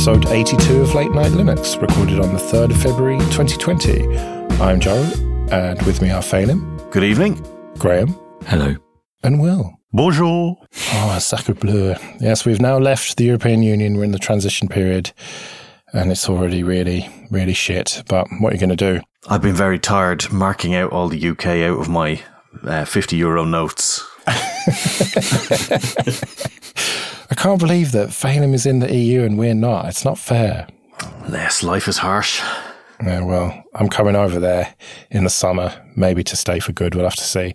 episode 82 of Late Night Linux, recorded on the 3rd of February 2020. I'm Joe, and with me are Phelim. Good evening. Graham. Hello. And Will. Bonjour. Oh, sacre bleu. Yes, we've now left the European Union. We're in the transition period, and it's already really, really shit. But what are you going to do? I've been very tired marking out all the UK out of my uh, 50 euro notes. I can't believe that Phelim is in the EU and we're not. It's not fair. Yes, life is harsh. Yeah, well, I'm coming over there in the summer, maybe to stay for good. We'll have to see.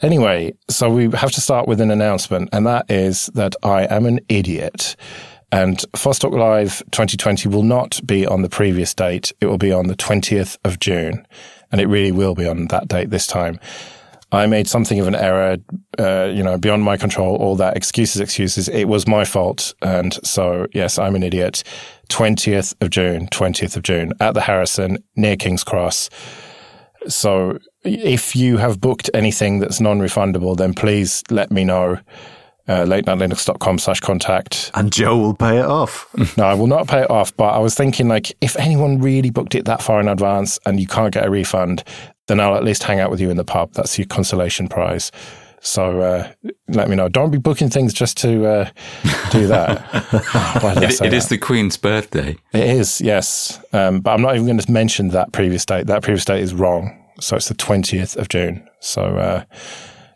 Anyway, so we have to start with an announcement, and that is that I am an idiot. And FOSS Talk Live 2020 will not be on the previous date. It will be on the 20th of June. And it really will be on that date this time. I made something of an error, uh, you know, beyond my control, all that excuses, excuses. It was my fault. And so, yes, I'm an idiot. 20th of June, 20th of June at the Harrison near King's Cross. So if you have booked anything that's non-refundable, then please let me know. Uh, latenightlinux.com slash contact. And Joe will pay it off. no, I will not pay it off. But I was thinking, like, if anyone really booked it that far in advance and you can't get a refund, then I'll at least hang out with you in the pub. That's your consolation prize. So uh, let me know. Don't be booking things just to uh, do that. it, it is the Queen's birthday. It is, yes. Um, but I'm not even going to mention that previous date. That previous date is wrong. So it's the 20th of June. So uh,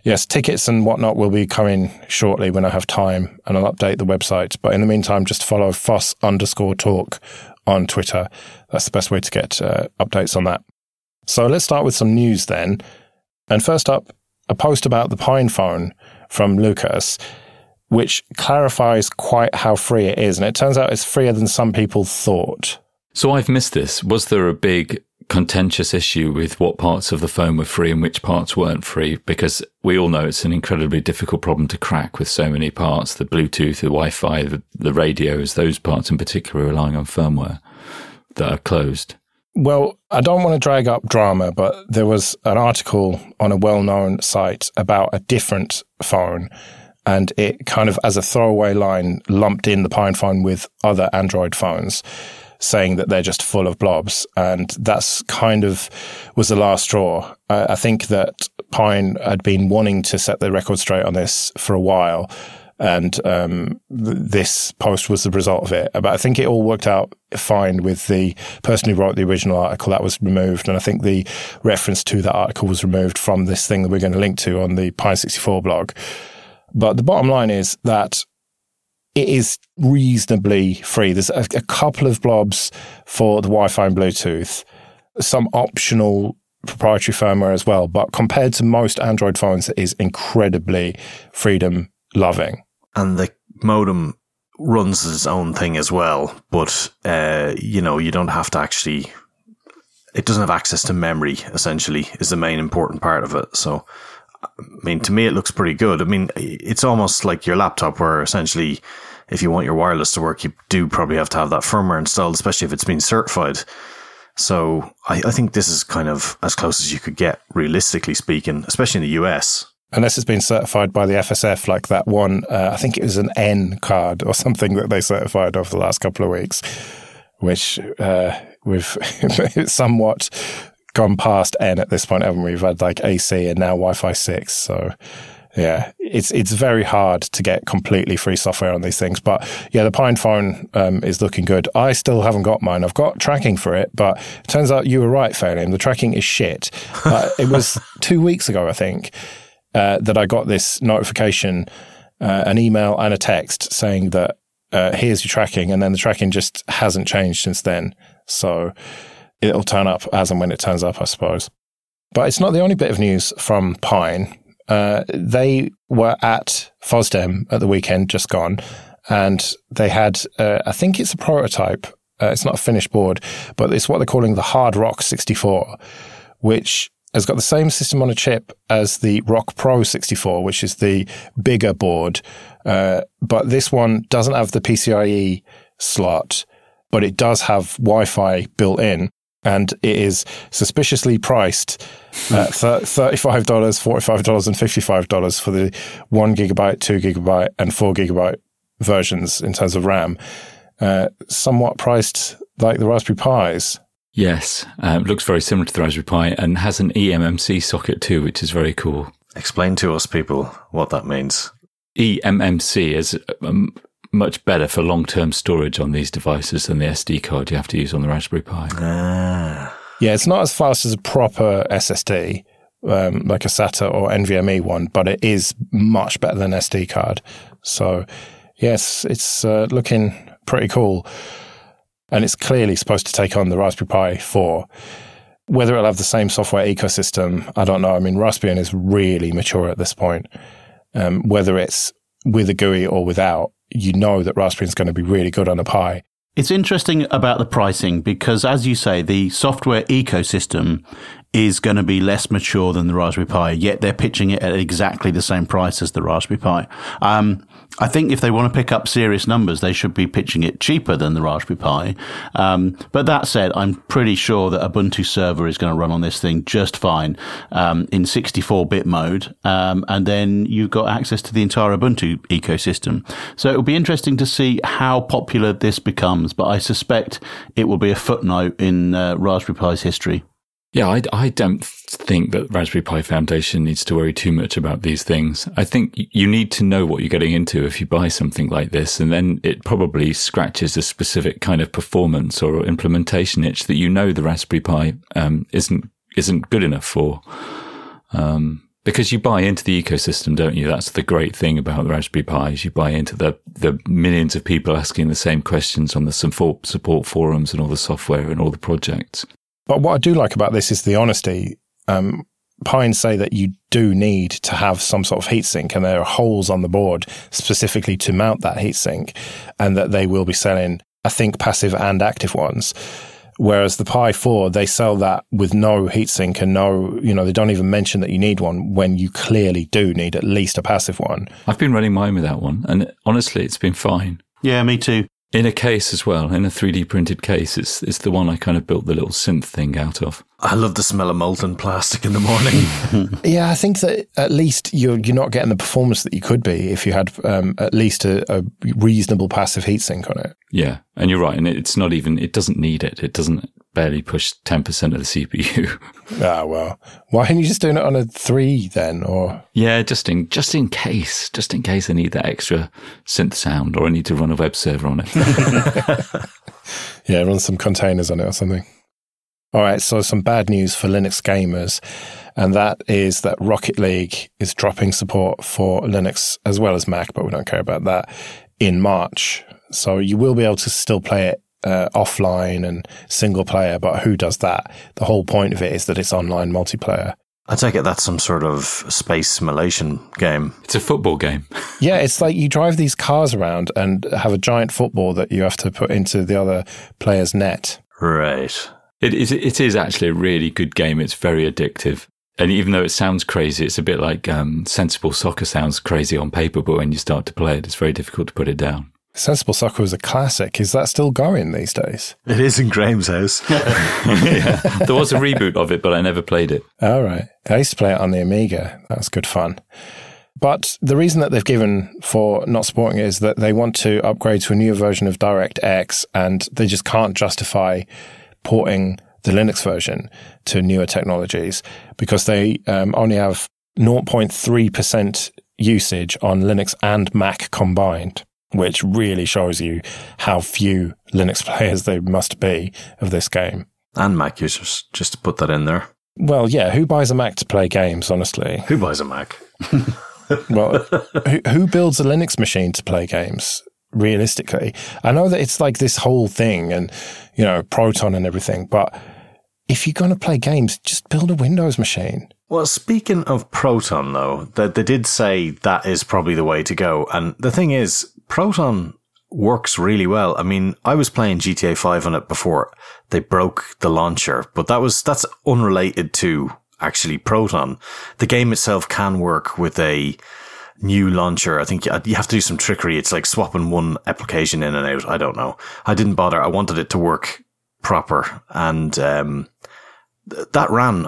yes, tickets and whatnot will be coming shortly when I have time and I'll update the website. But in the meantime, just follow Foss underscore talk on Twitter. That's the best way to get uh, updates on that. So let's start with some news then. And first up, a post about the PinePhone from Lucas, which clarifies quite how free it is. And it turns out it's freer than some people thought. So I've missed this. Was there a big contentious issue with what parts of the phone were free and which parts weren't free? Because we all know it's an incredibly difficult problem to crack with so many parts the Bluetooth, the Wi Fi, the, the radios, those parts in particular relying on firmware that are closed. Well, I don't want to drag up drama, but there was an article on a well known site about a different phone. And it kind of, as a throwaway line, lumped in the PinePhone with other Android phones, saying that they're just full of blobs. And that's kind of was the last straw. I think that Pine had been wanting to set the record straight on this for a while and um, th- this post was the result of it. But I think it all worked out fine with the person who wrote the original article that was removed, and I think the reference to that article was removed from this thing that we're going to link to on the Pine sixty four blog. But the bottom line is that it is reasonably free. There's a, a couple of blobs for the Wi-Fi and Bluetooth, some optional proprietary firmware as well. But compared to most Android phones, it is incredibly freedom loving and the modem runs its own thing as well. But uh, you know, you don't have to actually. It doesn't have access to memory. Essentially, is the main important part of it. So, I mean, to me, it looks pretty good. I mean, it's almost like your laptop, where essentially, if you want your wireless to work, you do probably have to have that firmware installed, especially if it's been certified. So, I, I think this is kind of as close as you could get, realistically speaking, especially in the US unless it's been certified by the FSF, like that one, uh, I think it was an N card or something that they certified over the last couple of weeks, which uh, we've somewhat gone past N at this point, haven't we? We've had like AC and now Wi-Fi six, so. Yeah, it's it's very hard to get completely free software on these things, but yeah, the PinePhone um, is looking good. I still haven't got mine. I've got tracking for it, but it turns out you were right, Phelim. The tracking is shit. Uh, it was two weeks ago, I think, uh, that I got this notification, uh, an email and a text saying that uh, here's your tracking, and then the tracking just hasn't changed since then. So it'll turn up as and when it turns up, I suppose. But it's not the only bit of news from Pine. Uh, they were at FOSDEM at the weekend, just gone, and they had, uh, I think it's a prototype. Uh, it's not a finished board, but it's what they're calling the Hard Rock 64, which has got the same system on a chip as the Rock Pro 64, which is the bigger board. Uh, but this one doesn't have the PCIe slot, but it does have Wi-Fi built in. And it is suspiciously priced at $35, $45, and $55 for the one gigabyte, two gigabyte, and four gigabyte versions in terms of RAM. uh, somewhat priced like the Raspberry Pis. Yes, um, looks very similar to the Raspberry Pi and has an eMMC socket too, which is very cool. Explain to us, people, what that means. eMMC is um, much better for long term storage on these devices than the SD card you have to use on the Raspberry Pi. Ah. Yeah, it's not as fast as a proper SSD, um, like a SATA or NVMe one, but it is much better than SD card. So, yes, it's uh, looking pretty cool. And it's clearly supposed to take on the Raspberry Pi 4. Whether it'll have the same software ecosystem, I don't know. I mean, Raspbian is really mature at this point. Um, whether it's with a GUI or without, you know that Raspbian is going to be really good on a Pi. It's interesting about the pricing because, as you say, the software ecosystem is going to be less mature than the Raspberry Pi, yet they're pitching it at exactly the same price as the Raspberry Pi. Um, I think if they want to pick up serious numbers, they should be pitching it cheaper than the Raspberry Pi. Um, but that said, I'm pretty sure that Ubuntu server is going to run on this thing just fine um, in 64-bit mode, um, and then you've got access to the entire Ubuntu ecosystem. So it will be interesting to see how popular this becomes. But I suspect it will be a footnote in uh, Raspberry Pi's history. Yeah, I, I don't think that Raspberry Pi Foundation needs to worry too much about these things. I think you need to know what you're getting into if you buy something like this, and then it probably scratches a specific kind of performance or implementation itch that you know the Raspberry Pi um, isn't isn't good enough for. Um, because you buy into the ecosystem, don't you? That's the great thing about the Raspberry Pi is you buy into the the millions of people asking the same questions on the support support forums and all the software and all the projects. But what I do like about this is the honesty. Um, Pine say that you do need to have some sort of heatsink, and there are holes on the board specifically to mount that heatsink, and that they will be selling, I think, passive and active ones. Whereas the Pi 4, they sell that with no heatsink and no, you know, they don't even mention that you need one when you clearly do need at least a passive one. I've been running mine without one, and honestly, it's been fine. Yeah, me too. In a case as well, in a 3D printed case. It's, it's the one I kind of built the little synth thing out of. I love the smell of molten plastic in the morning. Yeah, I think that at least you're you're not getting the performance that you could be if you had um, at least a, a reasonable passive heatsink on it. Yeah, and you're right. And it's not even, it doesn't need it. It doesn't barely push 10% of the CPU. Ah, well, why aren't you just doing it on a three then? Or yeah, just in, just in case, just in case I need that extra synth sound or I need to run a web server on it. yeah, run some containers on it or something. All right, so some bad news for Linux gamers, and that is that Rocket League is dropping support for Linux as well as Mac, but we don't care about that in March. So you will be able to still play it uh, offline and single player, but who does that? The whole point of it is that it's online multiplayer. I take it that's some sort of space simulation game. it's a football game. Yeah, it's like you drive these cars around and have a giant football that you have to put into the other player's net. Right. It is, it is actually a really good game. It's very addictive. And even though it sounds crazy, it's a bit like um, sensible soccer sounds crazy on paper, but when you start to play it, it's very difficult to put it down. Sensible Soccer was a classic. Is that still going these days? It is in Graham's house. yeah. There was a reboot of it, but I never played it. All right. I used to play it on the Amiga. That was good fun. But the reason that they've given for not supporting it is that they want to upgrade to a newer version of DirectX and they just can't justify porting the Linux version to newer technologies because they um, only have 0.3% usage on Linux and Mac combined, which really shows you how few Linux players there must be of this game. and Mac users, just to put that in there. Well, yeah, who buys a Mac to play games, honestly? Who buys a Mac? Well, who, who builds a Linux machine to play games? Realistically, I know that it's like this whole thing, and you know, Proton and everything. But if you're going to play games, just build a Windows machine. Well, speaking of Proton, though, that they did say that is probably the way to go. And the thing is, Proton works really well. I mean, I was playing GTA 5 on it before they broke the launcher, but that was, that's unrelated to actually Proton. The game itself can work with a new launcher. I think you have to do some trickery. It's like swapping one application in and out. I don't know. I didn't bother. I wanted it to work proper and, um, th- that ran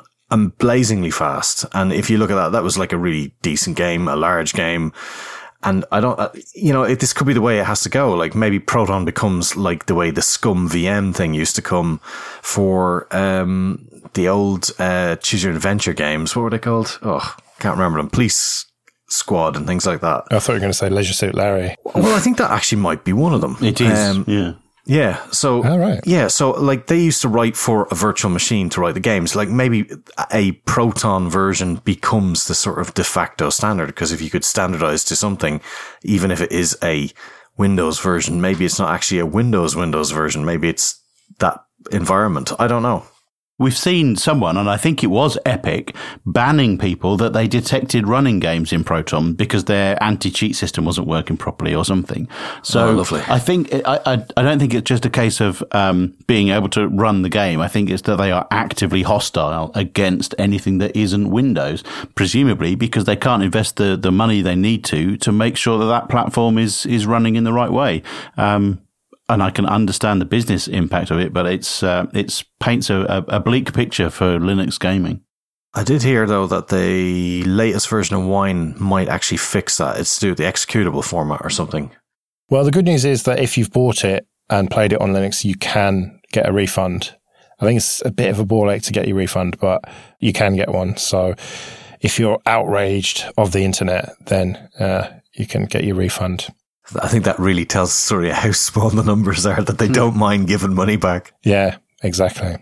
blazingly fast. And if you look at that, that was like a really decent game, a large game. And I don't, uh, you know, it, this could be the way it has to go. Like maybe Proton becomes like the way the ScummVM thing used to come for um, the old uh, Choose Your Adventure games. What were they called? Oh, can't remember them. Police Squad and things like that. I thought you were going to say Leisure Suit Larry. Well, I think that actually might be one of them. It is. Um, yeah. Yeah. So, All right. yeah. So, like, they used to write for a virtual machine to write the games. Like, maybe a Proton version becomes the sort of de facto standard because if you could standardize to something, even if it is a Windows version, maybe it's not actually a Windows Windows version. Maybe it's that environment. I don't know. We've seen someone, and I think it was Epic, banning people that they detected running games in Proton because their anti-cheat system wasn't working properly or something. So Oh, lovely. I think I, I, I don't think it's just a case of um, being able to run the game. I think it's that they are actively hostile against anything that isn't Windows, presumably because they can't invest the, the money they need to to make sure that that platform is is running in the right way. Um, and I can understand the business impact of it, but it's uh, it's paints a, a bleak picture for Linux gaming. I did hear though that the latest version of Wine might actually fix that. It's to do with the executable format or something. Well, the good news is that if you've bought it and played it on Linux, you can get a refund. I think it's a bit of a ball ache to get your refund, but you can get one. So if you're outraged of the internet, then uh, you can get your refund. I think that really tells the story of how small the numbers are that they hmm. don't mind giving money back. Yeah, exactly.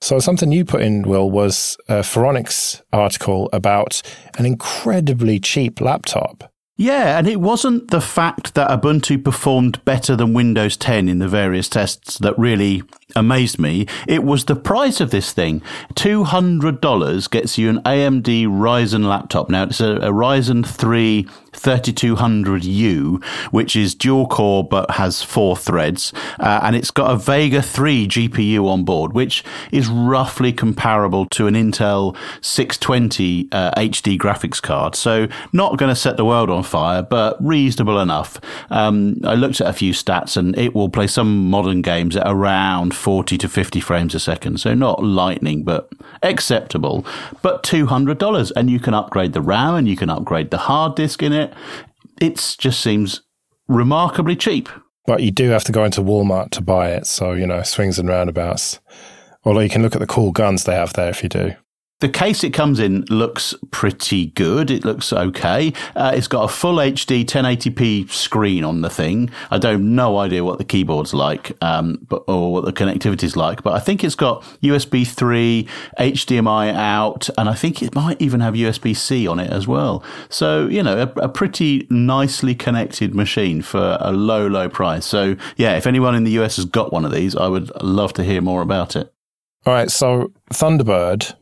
So something you put in, Will, was a Phoronix article about an incredibly cheap laptop. Yeah, and it wasn't the fact that Ubuntu performed better than Windows 10 in the various tests that really amazed me. It was the price of this thing. $200 gets you an AMD Ryzen laptop. Now, it's a, a Ryzen 3 3200U, which is dual core but has four threads. Uh, and it's got a Vega 3 GPU on board, which is roughly comparable to an Intel 620 uh, HD graphics card. So, not going to set the world on fire, but reasonable enough. Um, I looked at a few stats and it will play some modern games at around 40 to 50 frames a second. So, not lightning, but acceptable. But $200 and you can upgrade the RAM and you can upgrade the hard disk in it. It just seems remarkably cheap. But you do have to go into Walmart to buy it. So, you know, swings and roundabouts. Although you can look at the cool guns they have there if you do. The case it comes in looks pretty good. It looks okay. Uh, it's got a full HD 1080p screen on the thing. I don't no idea what the keyboard's like, um, but or what the connectivity's like. But I think it's got USB 3, HDMI out, and I think it might even have USB C on it as well. So you know, a, a pretty nicely connected machine for a low, low price. So yeah, if anyone in the US has got one of these, I would love to hear more about it. All right. So Thunderbird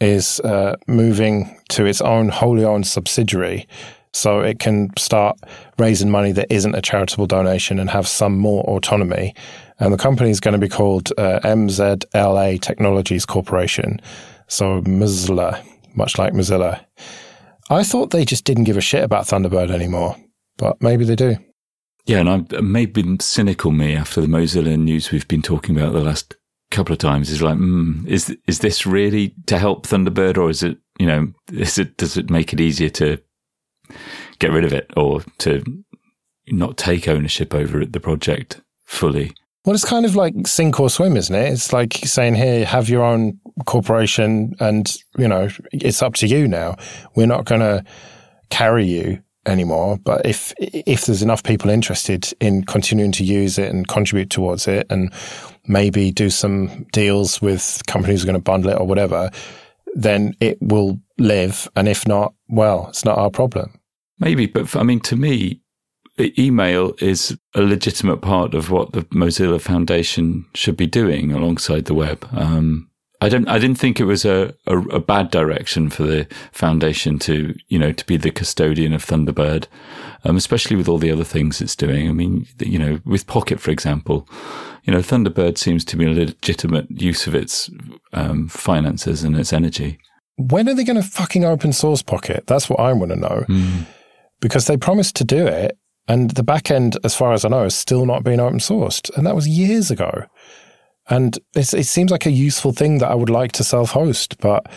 is uh, moving to its own wholly owned subsidiary so it can start raising money that isn't a charitable donation and have some more autonomy. And the company is going to be called uh, MZLA Technologies Corporation. So Mozilla, much like Mozilla. I thought they just didn't give a shit about Thunderbird anymore, but maybe they do. Yeah, and I maybe cynical me after the Mozilla news we've been talking about the last couple of times is like, mm, is is this really to help Thunderbird, or is it you know, is it does it make it easier to get rid of it or to not take ownership over the project fully? Well, it's kind of like sink or swim, isn't it? It's like saying, here, have your own corporation and, you know, it's up to you now. We're not going to carry you anymore. But if, if there's enough people interested in continuing to use it and contribute towards it and maybe do some deals with companies who are going to bundle it or whatever, then it will live. And if not, well, it's not our problem. Maybe, but I mean, to me, email is a legitimate part of what the Mozilla Foundation should be doing alongside the web. Um, I don't. I didn't think it was a, a, a, bad direction for the foundation to, you know, to be the custodian of Thunderbird, um, especially with all the other things it's doing. I mean, you know, with Pocket, for example, you know, Thunderbird seems to be a legitimate use of its um, finances and its energy. When are they going to fucking open source Pocket? That's what I want to know. Mm. Because they promised to do it, and the back end, as far as I know, is still not being open sourced. And that was years ago. And it seems like a useful thing that I would like to self host, but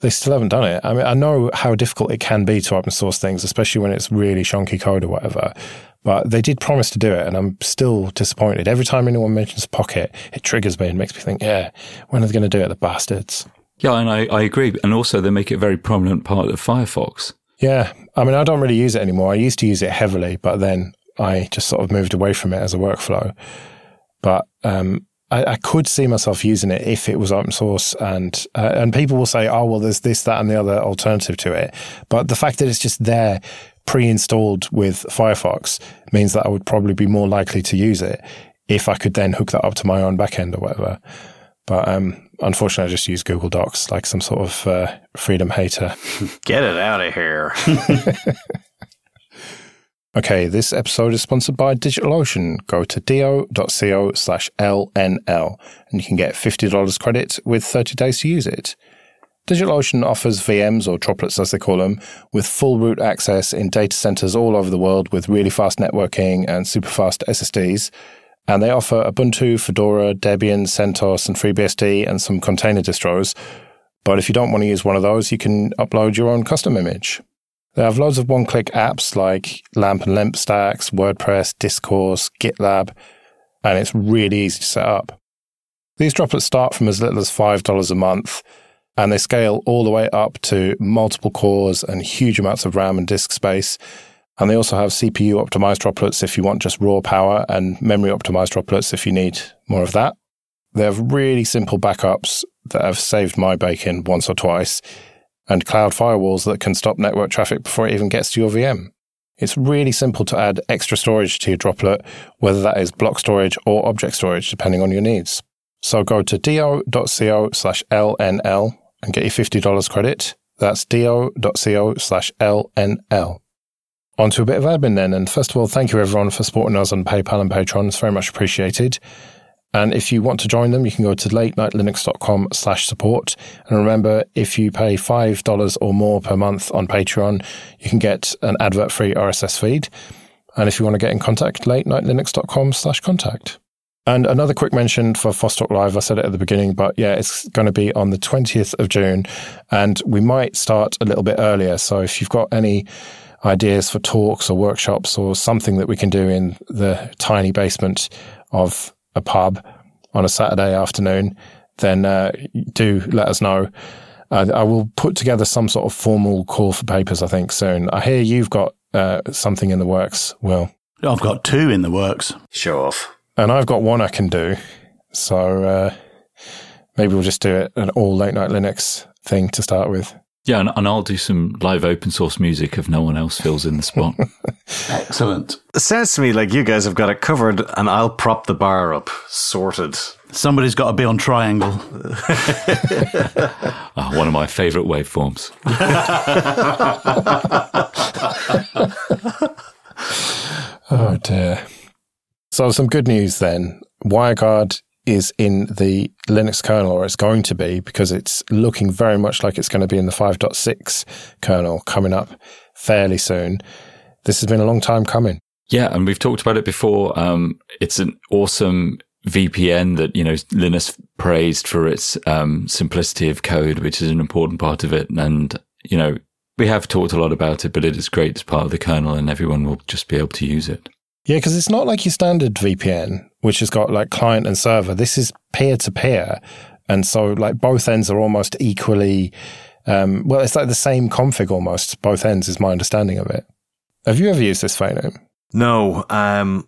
they still haven't done it. I mean, I know how difficult it can be to open source things, especially when it's really shonky code or whatever. But they did promise to do it, and I'm still disappointed. Every time anyone mentions Pocket, it triggers me and makes me think, yeah, when are they going to do it, the bastards? Yeah, and I, I agree. And also, they make it a very prominent part of Firefox. Yeah. I mean, I don't really use it anymore. I used to use it heavily, but then I just sort of moved away from it as a workflow. But um, I, I, could see myself using it if it was open source, and uh, and people will say, "Oh, well, there's this, that, and the other alternative to it." But the fact that it's just there, pre-installed with Firefox, means that I would probably be more likely to use it if I could then hook that up to my own backend or whatever. But um, unfortunately, I just use Google Docs like some sort of uh, freedom hater. Get it out of here. Okay, this episode is sponsored by DigitalOcean. Go to do.co slash LNL and you can get $50 credit with 30 days to use it. DigitalOcean offers VMs, or droplets as they call them, with full root access in data centers all over the world with really fast networking and super fast SSDs. And they offer Ubuntu, Fedora, Debian, CentOS, and FreeBSD and some container distros. But if you don't want to use one of those, you can upload your own custom image. They have loads of one click apps like LAMP and LEMP stacks, WordPress, Discourse, GitLab, and it's really easy to set up. These droplets start from as little as $5 a month, and they scale all the way up to multiple cores and huge amounts of RAM and disk space. And they also have CPU optimized droplets if you want just raw power, and memory optimized droplets if you need more of that. They have really simple backups that have saved my bacon once or twice and cloud firewalls that can stop network traffic before it even gets to your VM. It's really simple to add extra storage to your droplet, whether that is block storage or object storage, depending on your needs. So go to do.co slash LNL and get your $50 credit. That's do.co slash LNL. On to a bit of admin then. And first of all, thank you everyone for supporting us on PayPal and Patreon. It's very much appreciated. And if you want to join them, you can go to latenightlinux.com slash support. And remember, if you pay $5 or more per month on Patreon, you can get an advert free RSS feed. And if you want to get in contact, latenightlinux.com slash contact. And another quick mention for FOSS Live, I said it at the beginning, but yeah, it's going to be on the 20th of June and we might start a little bit earlier. So if you've got any ideas for talks or workshops or something that we can do in the tiny basement of a pub on a Saturday afternoon, then uh, do let us know. Uh, I will put together some sort of formal call for papers, I think, soon. I hear you've got uh, something in the works, Will. I've got two in the works. Show off. And I've got one I can do. So uh, maybe we'll just do it an all late night Linux thing to start with. Yeah, and, and, I'll do some live open source music if no one else fills in the spot. Excellent. It sounds to me like you guys have got it covered, and I'll prop the bar up. Sorted. Somebody's got to be on triangle. oh, one of my favourite waveforms. oh dear. So some good news then. WireGuard is in the Linux kernel, or it's going to be, because it's looking very much like it's going to be in the 5.6 kernel coming up fairly soon. This has been a long time coming. Yeah, and we've talked about it before. Um, it's an awesome VPN that you know Linus praised for its um, simplicity of code, which is an important part of it. And you know we have talked a lot about it, but it is great as part of the kernel, and everyone will just be able to use it. Yeah, because it's not like your standard VPN, which has got like client and server. This is peer to peer. And so like both ends are almost equally, um, well, it's like the same config almost. Both ends is my understanding of it. Have you ever used this, Phelim? No. Um,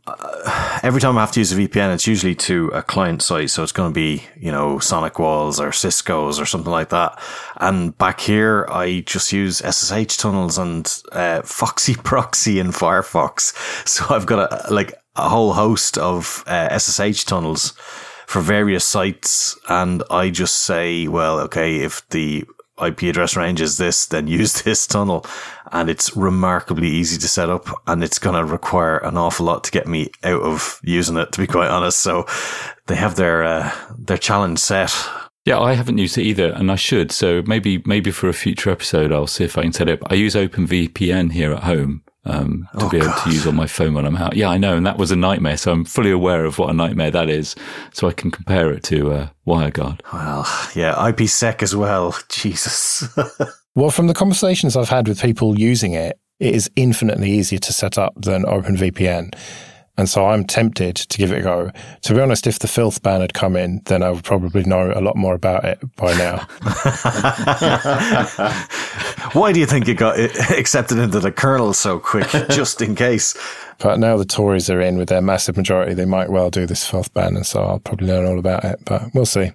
every time I have to use a VPN, it's usually to a client site. So it's going to be, you know, SonicWalls or Cisco's or something like that. And back here, I just use SSH tunnels and uh, FoxyProxy in Firefox. So I've got a, like a whole host of uh, SSH tunnels for various sites. And I just say, well, okay, if the IP address range is this, then use this tunnel. And it's remarkably easy to set up and it's going to require an awful lot to get me out of using it, to be quite honest. So they have their, uh, their challenge set. Yeah, I haven't used it either, and I should. So maybe, maybe for a future episode, I'll see if I can set it up. I use OpenVPN here at home, um, to Oh, be able God. to use on my phone when I'm out. Yeah, I know, and that was a nightmare. So I'm fully aware of what a nightmare that is. So I can compare it to uh, WireGuard. Well, yeah, IPsec as well. Jesus. Well, from the conversations I've had with people using it, it is infinitely easier to set up than OpenVPN. And so I'm tempted to give it a go. To be honest, if the filth ban had come in, then I would probably know a lot more about it by now. Why do you think it got accepted into the kernel so quick? Just in case. but now the Tories are in with their massive majority, they might well do this filth ban. And so I'll probably learn all about it, but we'll see.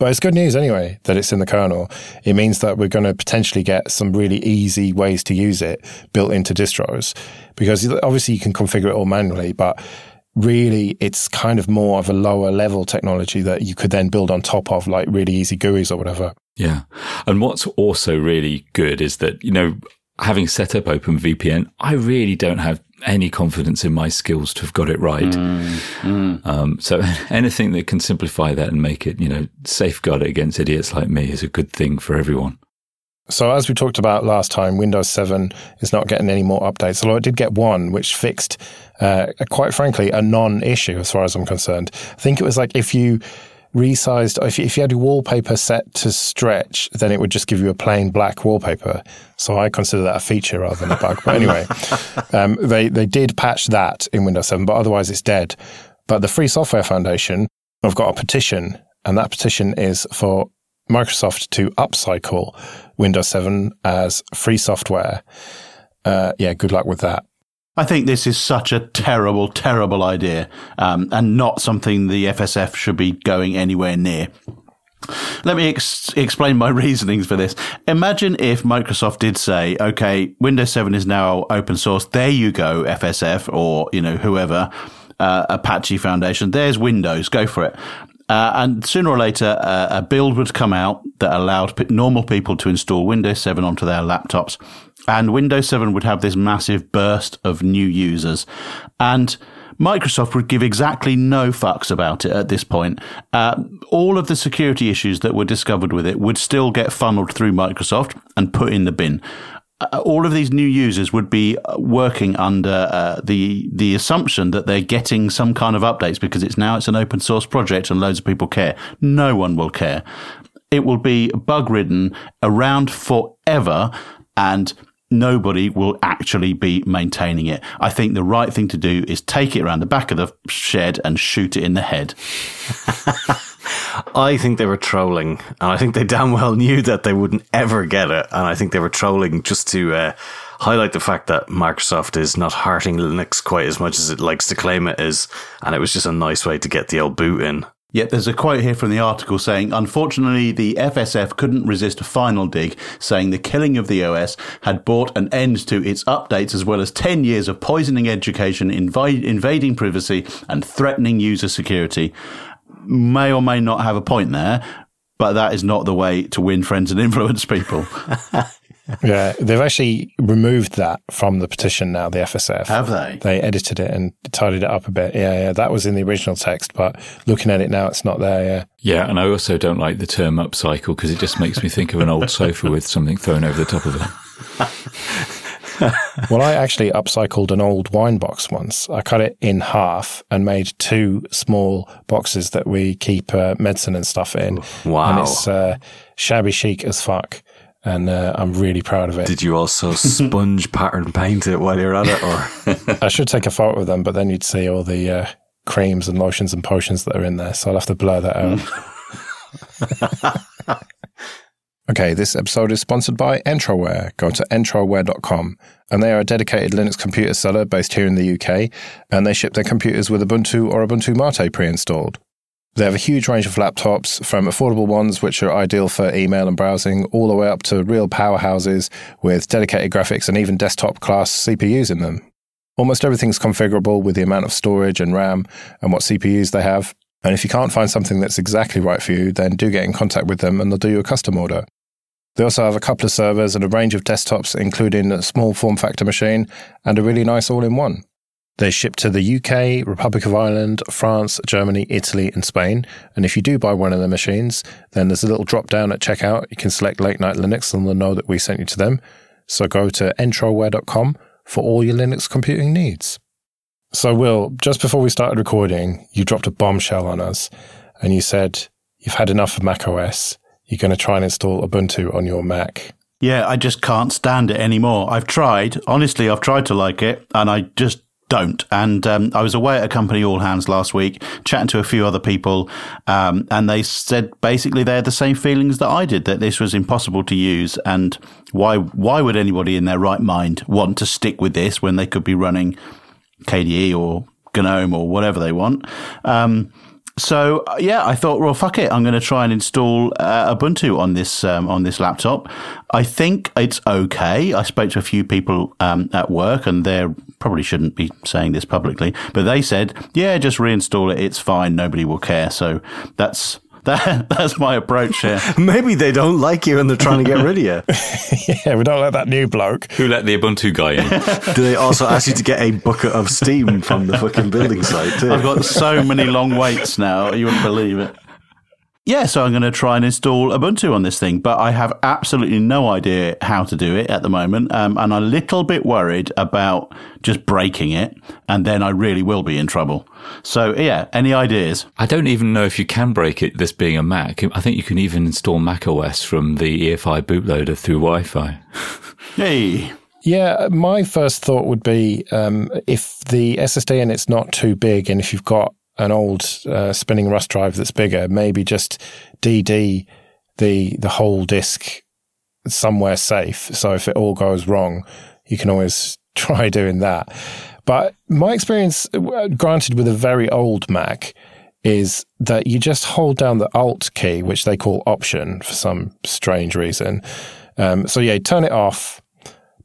But it's good news anyway that it's in the kernel. It means that we're going to potentially get some really easy ways to use it built into distros because obviously you can configure it all manually, but really it's kind of more of a lower level technology that you could then build on top of like really easy GUIs or whatever. Yeah. And what's also really good is that, you know, having set up OpenVPN, I really don't have any confidence in my skills to have got it right. Um, so anything that can simplify that and make it, you know, safeguard it against idiots like me is a good thing for everyone. So as we talked about last time, Windows 7 is not getting any more updates, although it did get one which fixed, uh, quite frankly, a non-issue as far as I'm concerned. I think it was like if you resized, if you, if you had your wallpaper set to stretch, then it would just give you a plain black wallpaper. So I consider that a feature rather than a bug. But anyway, um, they, they did patch that in Windows 7, but otherwise it's dead. But the Free Software Foundation have got a petition, and that petition is for Microsoft to upcycle Windows 7 as free software. Uh, yeah, good luck with that. I think this is such a terrible, terrible idea, um, and not something the FSF should be going anywhere near. Let me ex- explain my reasonings for this. Imagine if Microsoft did say, "Okay, Windows 7 is now open source. There you go, FSF, or you know whoever, uh, Apache Foundation. There's Windows. Go for it." Uh, and sooner or later, uh, a build would come out that allowed normal people to install Windows 7 onto their laptops. And Windows 7 would have this massive burst of new users. And Microsoft would give exactly no fucks about it at this point. Uh, all of the security issues that were discovered with it would still get funneled through Microsoft and put in the bin uh, all of these new users would be uh, working under uh, the the assumption that they're getting some kind of updates because it's now it's an open source project and loads of people care. No one will care. It will be bug ridden around forever and nobody will actually be maintaining it. I think the right thing to do is take it around the back of the shed and shoot it in the head. I think they were trolling, and I think they damn well knew that they wouldn't ever get it. And I think they were trolling just to uh, highlight the fact that Microsoft is not hearting Linux quite as much as it likes to claim it is. And it was just a nice way to get the old boot in. Yet there's a quote here from the article saying, unfortunately, the FSF couldn't resist a final dig, saying the killing of the OS had brought an end to its updates as well as 10 years of poisoning education, invi- invading privacy, and threatening user security. May or may not have a point there, but that is not the way to win friends and influence people. Yeah, they've actually removed that from the petition now, the FSF. Have they? They edited it and tidied it up a bit. Yeah, yeah, that was in the original text, but looking at it now, it's not there. Yeah. Yeah, and I also don't like the term upcycle because it just makes me think of an old sofa with something thrown over the top of it. Well, I actually upcycled an old wine box once. I cut it in half and made two small boxes that we keep uh, medicine and stuff in. Wow. And it's uh, shabby chic as fuck. And uh, I'm really proud of it. Did you also sponge pattern paint it while you're at it, or I should take a photo of them, but then you'd see all the uh, creams and lotions and potions that are in there. So I'll have to blur that out. okay, this episode is sponsored by Entroware. Go to entroware.com. And they are a dedicated Linux computer seller based here in the UK. And they ship their computers with Ubuntu or Ubuntu Mate pre installed. They have a huge range of laptops, from affordable ones which are ideal for email and browsing, all the way up to real powerhouses with dedicated graphics and even desktop class CPUs in them. Almost everything's configurable with the amount of storage and RAM and what CPUs they have. And if you can't find something that's exactly right for you, then do get in contact with them and they'll do you a custom order. They also have a couple of servers and a range of desktops, including a small form factor machine and a really nice all in one. They ship to the UK, Republic of Ireland, France, Germany, Italy, and Spain. And if you do buy one of their machines, then there's a little drop down at checkout. You can select Late Night Linux and they'll know that we sent you to them. So go to entroware.com for all your Linux computing needs. So, Will, just before we started recording, you dropped a bombshell on us and you said you've had enough of Mac OS. You're going to try and install Ubuntu on your Mac. Yeah, I just can't stand it anymore. I've tried, honestly, I've tried to like it, and I just don't. And um, I was away at a company all hands last week, chatting to a few other people, um, and they said basically they had the same feelings that I did that this was impossible to use. And why why would anybody in their right mind want to stick with this when they could be running KDE or GNOME or whatever they want? Um, so uh, yeah, I thought, well, fuck it, I'm going to try and install uh, Ubuntu on this um, on this laptop. I think it's okay. I spoke to a few people um, at work, and they probably shouldn't be saying this publicly, but they said, yeah, just reinstall it. It's fine. Nobody will care. So that's that, that's my approach here. Maybe they don't like you and they're trying to get rid of you. yeah, we don't like that new bloke. Who let the Ubuntu guy in? Do they also ask you to get a bucket of steam from the fucking building site too? I've got so many long waits now, you wouldn't believe it. Yeah, so I'm going to try and install Ubuntu on this thing, but I have absolutely no idea how to do it at the moment. Um, and I'm a little bit worried about just breaking it, and then I really will be in trouble. So, yeah, any ideas? I don't even know if you can break it, this being a Mac. I think you can even install Mac OS from the EFI bootloader through Wi Fi. hey. Yeah, my first thought would be um, if the SSD in it's not too big, and if you've got an old uh, spinning Rust drive that's bigger, maybe just DD the the whole disk somewhere safe. So if it all goes wrong, you can always try doing that. But my experience, uh, granted, with a very old Mac, is that you just hold down the Alt key, which they call Option for some strange reason. Um, so yeah, turn it off,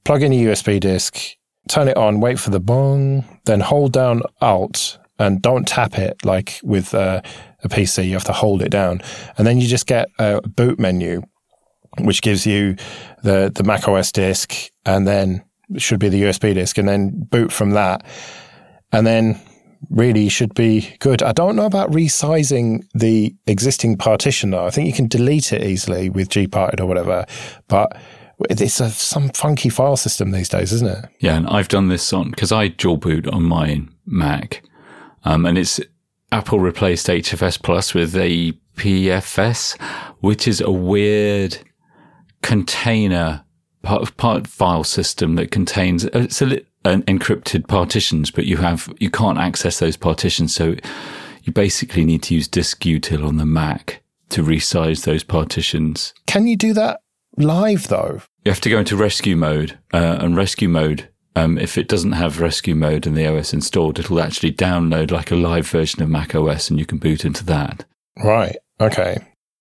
plug in a USB disk, turn it on, wait for the bong, then hold down Alt and don't tap it like with uh, a PC. You have to hold it down, and then you just get a boot menu, which gives you the the Mac OS disk, and then should be the USB disk, and then boot from that, and then really should be good. I don't know about resizing the existing partition though. I think you can delete it easily with gparted or whatever, but it's a, some funky file system these days, isn't it? Yeah, and I've done this on because I dual boot on my Mac, um, and it's Apple replaced HFS Plus with APFS, which is a weird container part, part file system that contains it's a, an encrypted partitions, but you have you can't access those partitions. So you basically need to use diskutil on the Mac to resize those partitions. Can you do that live though? You have to go into rescue mode, uh, and rescue mode um, if it doesn't have rescue mode and the OS installed, it'll actually download like a live version of Mac OS and you can boot into that. Right. Okay.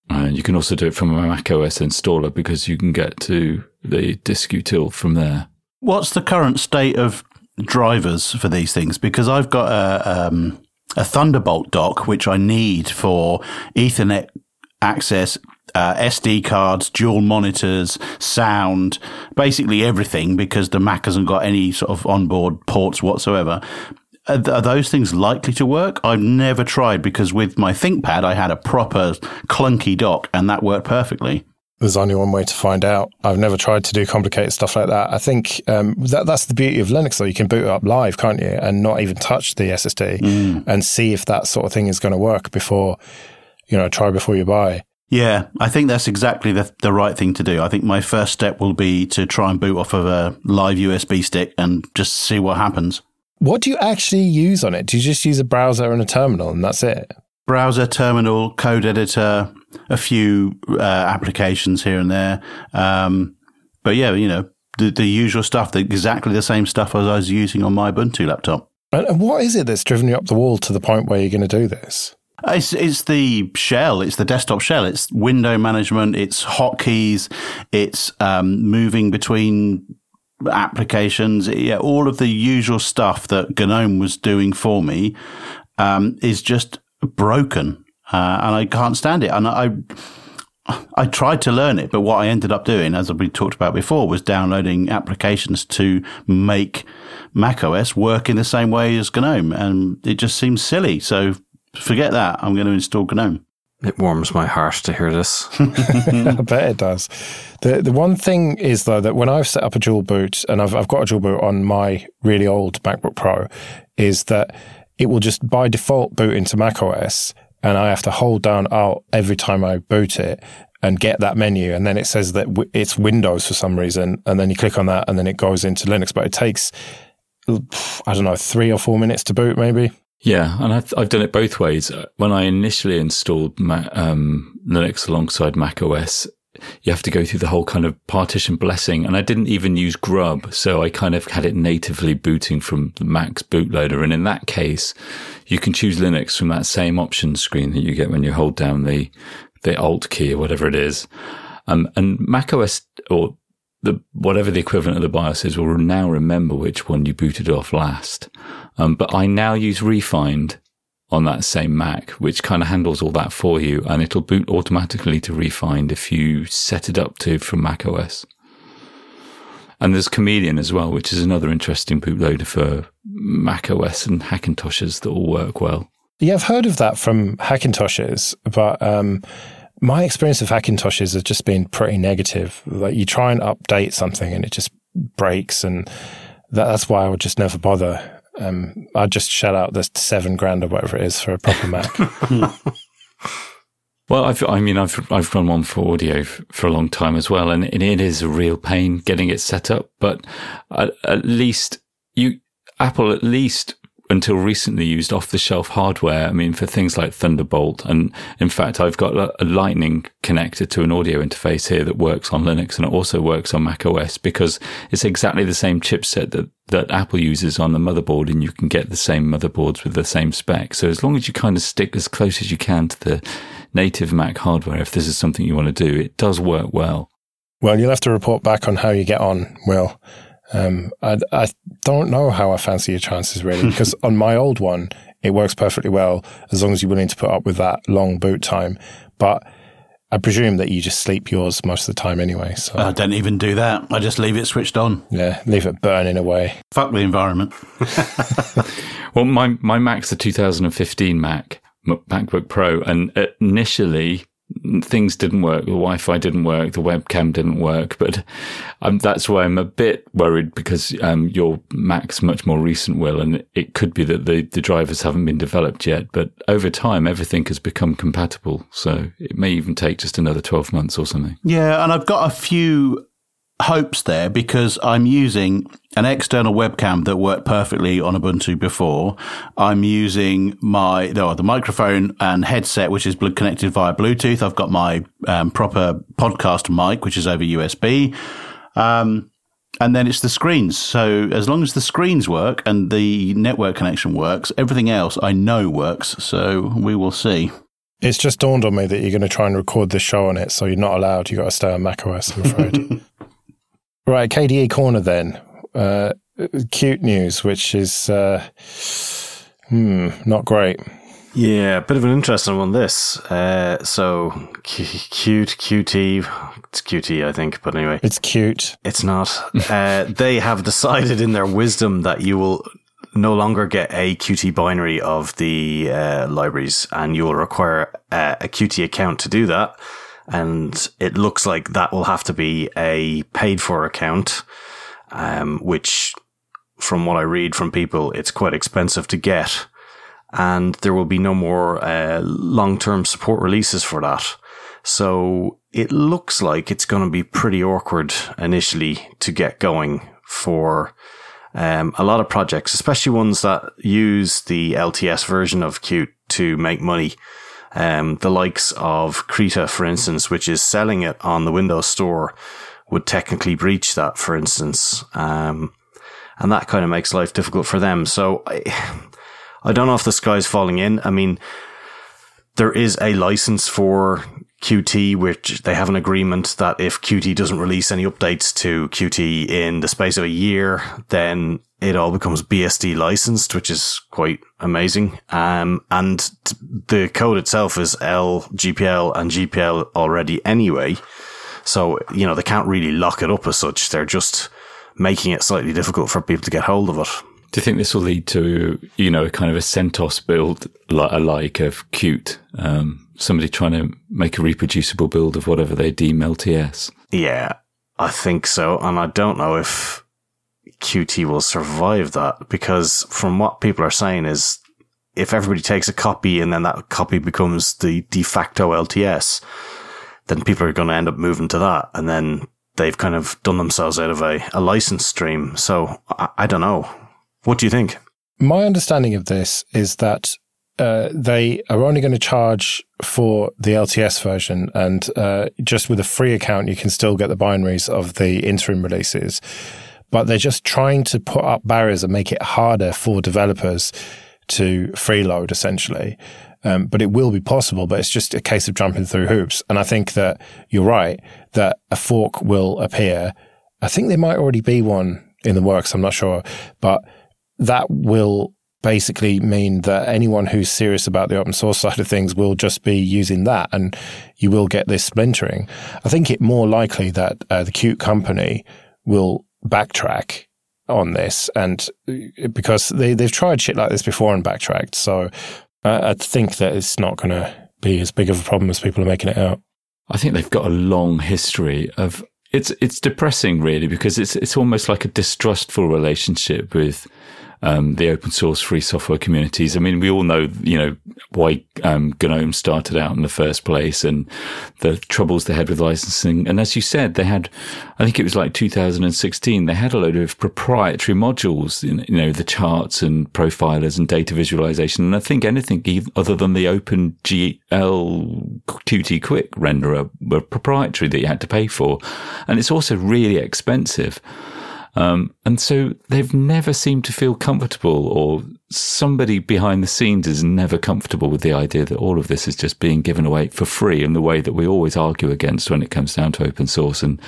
And you can also do it from a Mac OS installer because you can get to the diskutil from there. What's the current state of drivers for these things? Because I've got a, um, a Thunderbolt dock, which I need for Ethernet access uh, SD cards, dual monitors, sound, basically everything because the Mac hasn't got any sort of onboard ports whatsoever. Are, are those things likely to work? I've never tried because with my ThinkPad, I had a proper clunky dock and that worked perfectly. There's only one way to find out. I've never tried to do complicated stuff like that. I think um, that that's the beauty of Linux, though. You can boot it up live, can't you, and not even touch the SSD mm. and see if that sort of thing is going to work before, you know, try before you buy. Yeah, I think that's exactly the, the right thing to do. I think my first step will be to try and boot off of a live USB stick and just see what happens. What do you actually use on it? Do you just use a browser and a terminal and that's it? Browser, terminal, code editor, a few uh, applications here and there. Um, but yeah, you know, the, the usual stuff, the, exactly the same stuff as I was using on my Ubuntu laptop. And what is it that's driven you up the wall to the point where you're going to do this? It's, it's the shell. It's the desktop shell. It's window management. It's hotkeys. It's um, moving between applications. Yeah, all of the usual stuff that GNOME was doing for me um, is just broken, uh, and I can't stand it. And I. I tried to learn it, but what I ended up doing, as we talked about before, was downloading applications to make macOS work in the same way as GNOME, and it just seems silly. So forget that. I'm going to install GNOME. It warms my heart to hear this. I bet it does. The the one thing is though that when I've set up a dual boot and I've I've got a dual boot on my really old MacBook Pro, is that it will just by default boot into macOS and I have to hold down Alt every time I boot it and get that menu. And then it says that w- it's Windows for some reason. And then you click on that and then it goes into Linux. But it takes, I don't know, three or four minutes to boot maybe. Yeah, and I've, I've done it both ways. When I initially installed um, Linux alongside Mac OS, you have to go through the whole kind of partition blessing. And I didn't even use Grub. So I kind of had it natively booting from the Mac's bootloader. And in that case, you can choose Linux from that same option screen that you get when you hold down the, the Alt key or whatever it is. Um, and Mac OS or the, whatever the equivalent of the BIOS is will now remember which one you booted off last. Um, but I now use Refind on that same Mac, which kind of handles all that for you, and it'll boot automatically to Refind if you set it up to from Mac OS. And there's Chameleon as well, which is another interesting bootloader for Mac OS and Hackintoshes that all work well. Yeah, I've heard of that from Hackintoshes, but um, my experience of Hackintoshes has just been pretty negative. Like you try and update something and it just breaks, and that, that's why I would just never bother. Um, I'd just shell out the seven grand or whatever it is for a proper Mac. Well, I've, I mean, I've I've run one for audio f- for a long time as well, and it is a real pain getting it set up. But at, at least you, Apple, at least until recently used off the shelf hardware. I mean, for things like Thunderbolt. And in fact, I've got a, lightning connector to an audio interface here that works on Linux and it also works on Mac OS because it's exactly the same chipset that, that Apple uses on the motherboard and you can get the same motherboards with the same spec. So as long as you kind of stick as close as you can to the native Mac hardware, if this is something you want to do, it does work well. Well, you'll have to report back on how you get on, Will. Um, I, I don't know how I fancy your chances really, because on my old one, it works perfectly well as long as you're willing to put up with that long boot time. But I presume that you just sleep yours most of the time anyway. So I don't even do that. I just leave it switched on. Yeah, leave it burning away. Fuck the environment. well, my my Mac's a 2015 Mac, MacBook Pro, and initially things didn't work. The Wi-Fi didn't work. The webcam didn't work. But um, that's why I'm a bit worried because um, your Mac's much more recent, Will, and it could be that the, the drivers haven't been developed yet. But over time, everything has become compatible. So it may even take just another 12 months or something. Yeah, and I've got a few hopes there because I'm using an external webcam that worked perfectly on Ubuntu before. I'm using my no, the microphone and headset, which is connected via Bluetooth. I've got my um, proper podcast mic, which is over USB. Um, and then it's the screens. So as long as the screens work and the network connection works, everything else I know works. So we will see. It's just dawned on me that you're going to try and record this show on it, so you're not allowed. You've got to stay on macOS, I'm afraid. right, KDE Corner then. Uh, cute news, which is uh, hmm, not great. Yeah, a bit of an interesting one. This, uh, so cute QT, it's QT, I think, but anyway, it's cute. It's not. uh, they have decided in their wisdom that you will no longer get a Qt binary of the uh, libraries, and you will require a, a Qt account to do that. And it looks like that will have to be a paid for account, um, which, from what I read from people, it's quite expensive to get and there will be no more uh, long term support releases for that. So it looks like it's going to be pretty awkward initially to get going for um, a lot of projects, especially ones that use the LTS version of Qt to make money. Um, the likes of Krita, for instance, which is selling it on the Windows Store, would technically breach that, for instance. Um, and that kind of makes life difficult for them. So I, I don't know if the sky's falling in. I mean, there is a license for Qt, which they have an agreement that if Qt doesn't release any updates to Qt in the space of a year, then it all becomes BSD licensed, which is quite amazing. Um, and the code itself is LGPL and GPL already anyway. So, you know, they can't really lock it up as such. They're just making it slightly difficult for people to get hold of it. Do you think this will lead to, you know, kind of a CentOS build like of Qt, um, somebody trying to make a reproducible build of whatever they deem LTS. Yeah, I think so. And I don't know if Qt will survive that because from what people are saying is if everybody takes a copy and then that copy becomes the de facto LTS, then people are going to end up moving to that. And then they've kind of done themselves out of a, a license stream. So I, I don't know. What do you think? My understanding of this is that uh, they are only going to charge for the LTS version, and uh, just with a free account, you can still get the binaries of the interim releases. But they're just trying to put up barriers and make it harder for developers to freeload, essentially. Um, but it will be possible, but it's just a case of jumping through hoops. And I think that you're right that a fork will appear. I think there might already be one in the works. I'm not sure, but that will basically mean that anyone who's serious about the open source side of things will just be using that and you will get this splintering. I think it more likely that uh, the Qt company will backtrack on this and uh, because they, they've tried shit like this before and backtracked. So I, I think that it's not going to be as big of a problem as people are making it out. I think they've got a long history of it's it's depressing really because it's it's almost like a distrustful relationship with um, the open source free software communities. I mean, we all know, you know, why um, GNOME started out in the first place and the troubles they had with licensing. And as you said, they had, I think it was like 2016, they had a load of proprietary modules, in, you know, the charts and profilers and data visualization. And I think anything other than the Open GL Qt Quick renderer were proprietary that you had to pay for. And it's also really expensive. Um, and so they've never seemed to feel comfortable, or somebody behind the scenes is never comfortable with the idea that all of this is just being given away for free in the way that we always argue against when it comes down to open source. And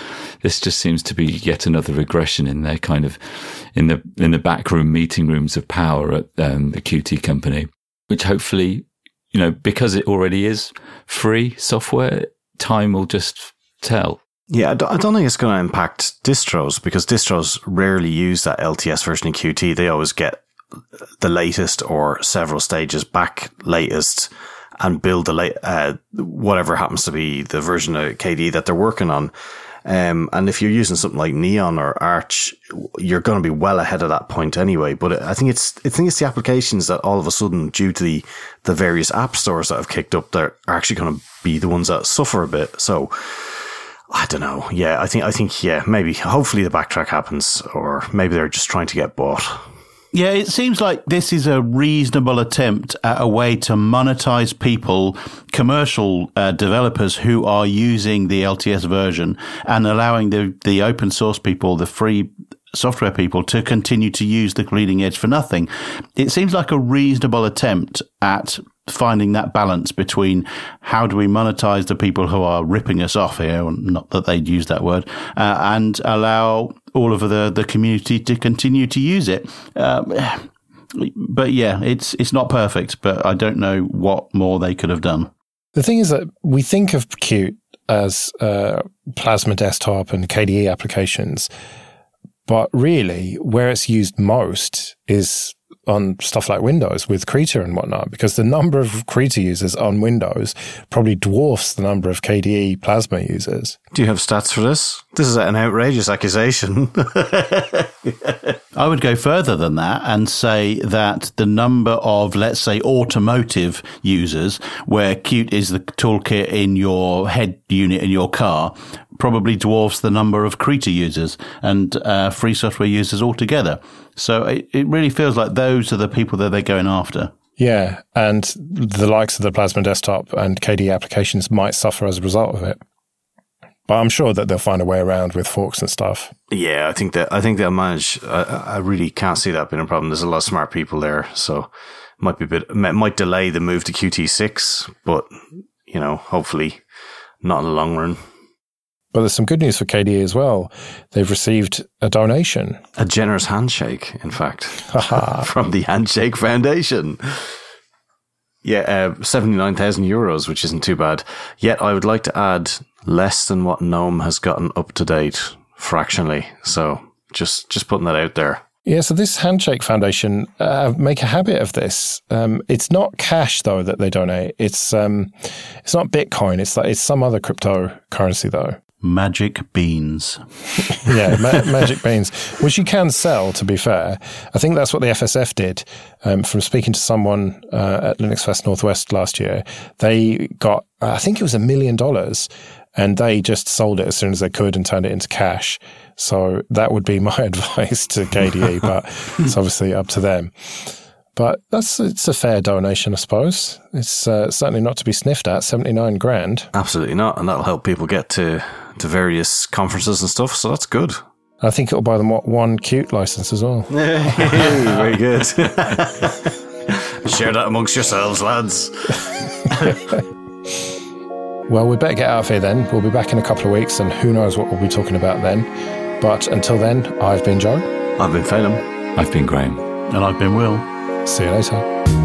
this just seems to be yet another regression in their kind of in the in the backroom meeting rooms of power at um, the Qt company, which hopefully, you know, because it already is free software, time will just tell. Yeah, I don't think it's going to impact distros because distros rarely use that LTS version of Qt. They always get the latest or several stages back latest and build the late, uh, whatever happens to be the version of KDE that they're working on. Um, and if you're using something like Neon or Arch, you're going to be well ahead of that point anyway. But I think it's, I think it's the applications that all of a sudden, due to the, the various app stores that have kicked up, that are actually going to be the ones that suffer a bit. So, I don't know. Yeah, I think I think yeah, maybe hopefully the backtrack happens, or maybe they're just trying to get bought. Yeah, it seems like this is a reasonable attempt at a way to monetize people, commercial uh, developers who are using the LTS version and allowing the, the open source people, the free software people to continue to use the leading edge for nothing. It seems like a reasonable attempt at finding that balance between how do we monetize the people who are ripping us off here, not that they'd use that word, uh, and allow all of the, the community to continue to use it. Um, but yeah, it's it's not perfect, but I don't know what more they could have done. The thing is that we think of Qt as uh, Plasma Desktop and KDE applications, but really where it's used most is on stuff like Windows with Krita and whatnot, because the number of Krita users on Windows probably dwarfs the number of KDE Plasma users. Do you have stats for this? This is an outrageous accusation. I would go further than that and say that the number of, let's say, automotive users, where Qt is the toolkit in your head unit in your car, probably dwarfs the number of Krita users and uh, free software users altogether. So it, it really feels like those are the people that they're going after. Yeah, and the likes of the Plasma Desktop and KDE applications might suffer as a result of it. But I'm sure that they'll find a way around with forks and stuff. Yeah, I think that I think they'll manage. I, I really can't see that being a problem. There's a lot of smart people there, so might be a bit might delay the move to Qt6, but you know, hopefully not in the long run. But there's some good news for KDE as well. They've received a donation. A generous handshake, in fact, from the Handshake Foundation. Yeah, uh, 79,000 euros, which isn't too bad. Yet I would like to add less than what GNOME has gotten up to date fractionally. So just, just putting that out there. Yeah, so this Handshake Foundation uh, make a habit of this. Um, it's not cash though that they donate. It's um, it's not Bitcoin. It's like it's some other cryptocurrency though. Magic beans. yeah, ma- magic beans, which you can sell. To be fair, I think that's what the FSF did. Um, from speaking to someone uh, at Linux Fest Northwest last year, they got I think it was a million dollars, and they just sold it as soon as they could and turned it into cash. So that would be my advice to KDE, but it's obviously up to them. But that's it's a fair donation, I suppose. It's uh, certainly not to be sniffed at. Seventy nine grand. Absolutely not, and that'll help people get to to various conferences and stuff. So that's good. I think it'll buy them what one cute license as well. Very good. Share that amongst yourselves, lads. well, we better get out of here then. We'll be back in a couple of weeks, and who knows what we'll be talking about then. But until then, I've been Joe. I've been Phelim. I've been Graham. And I've been Will. See you later.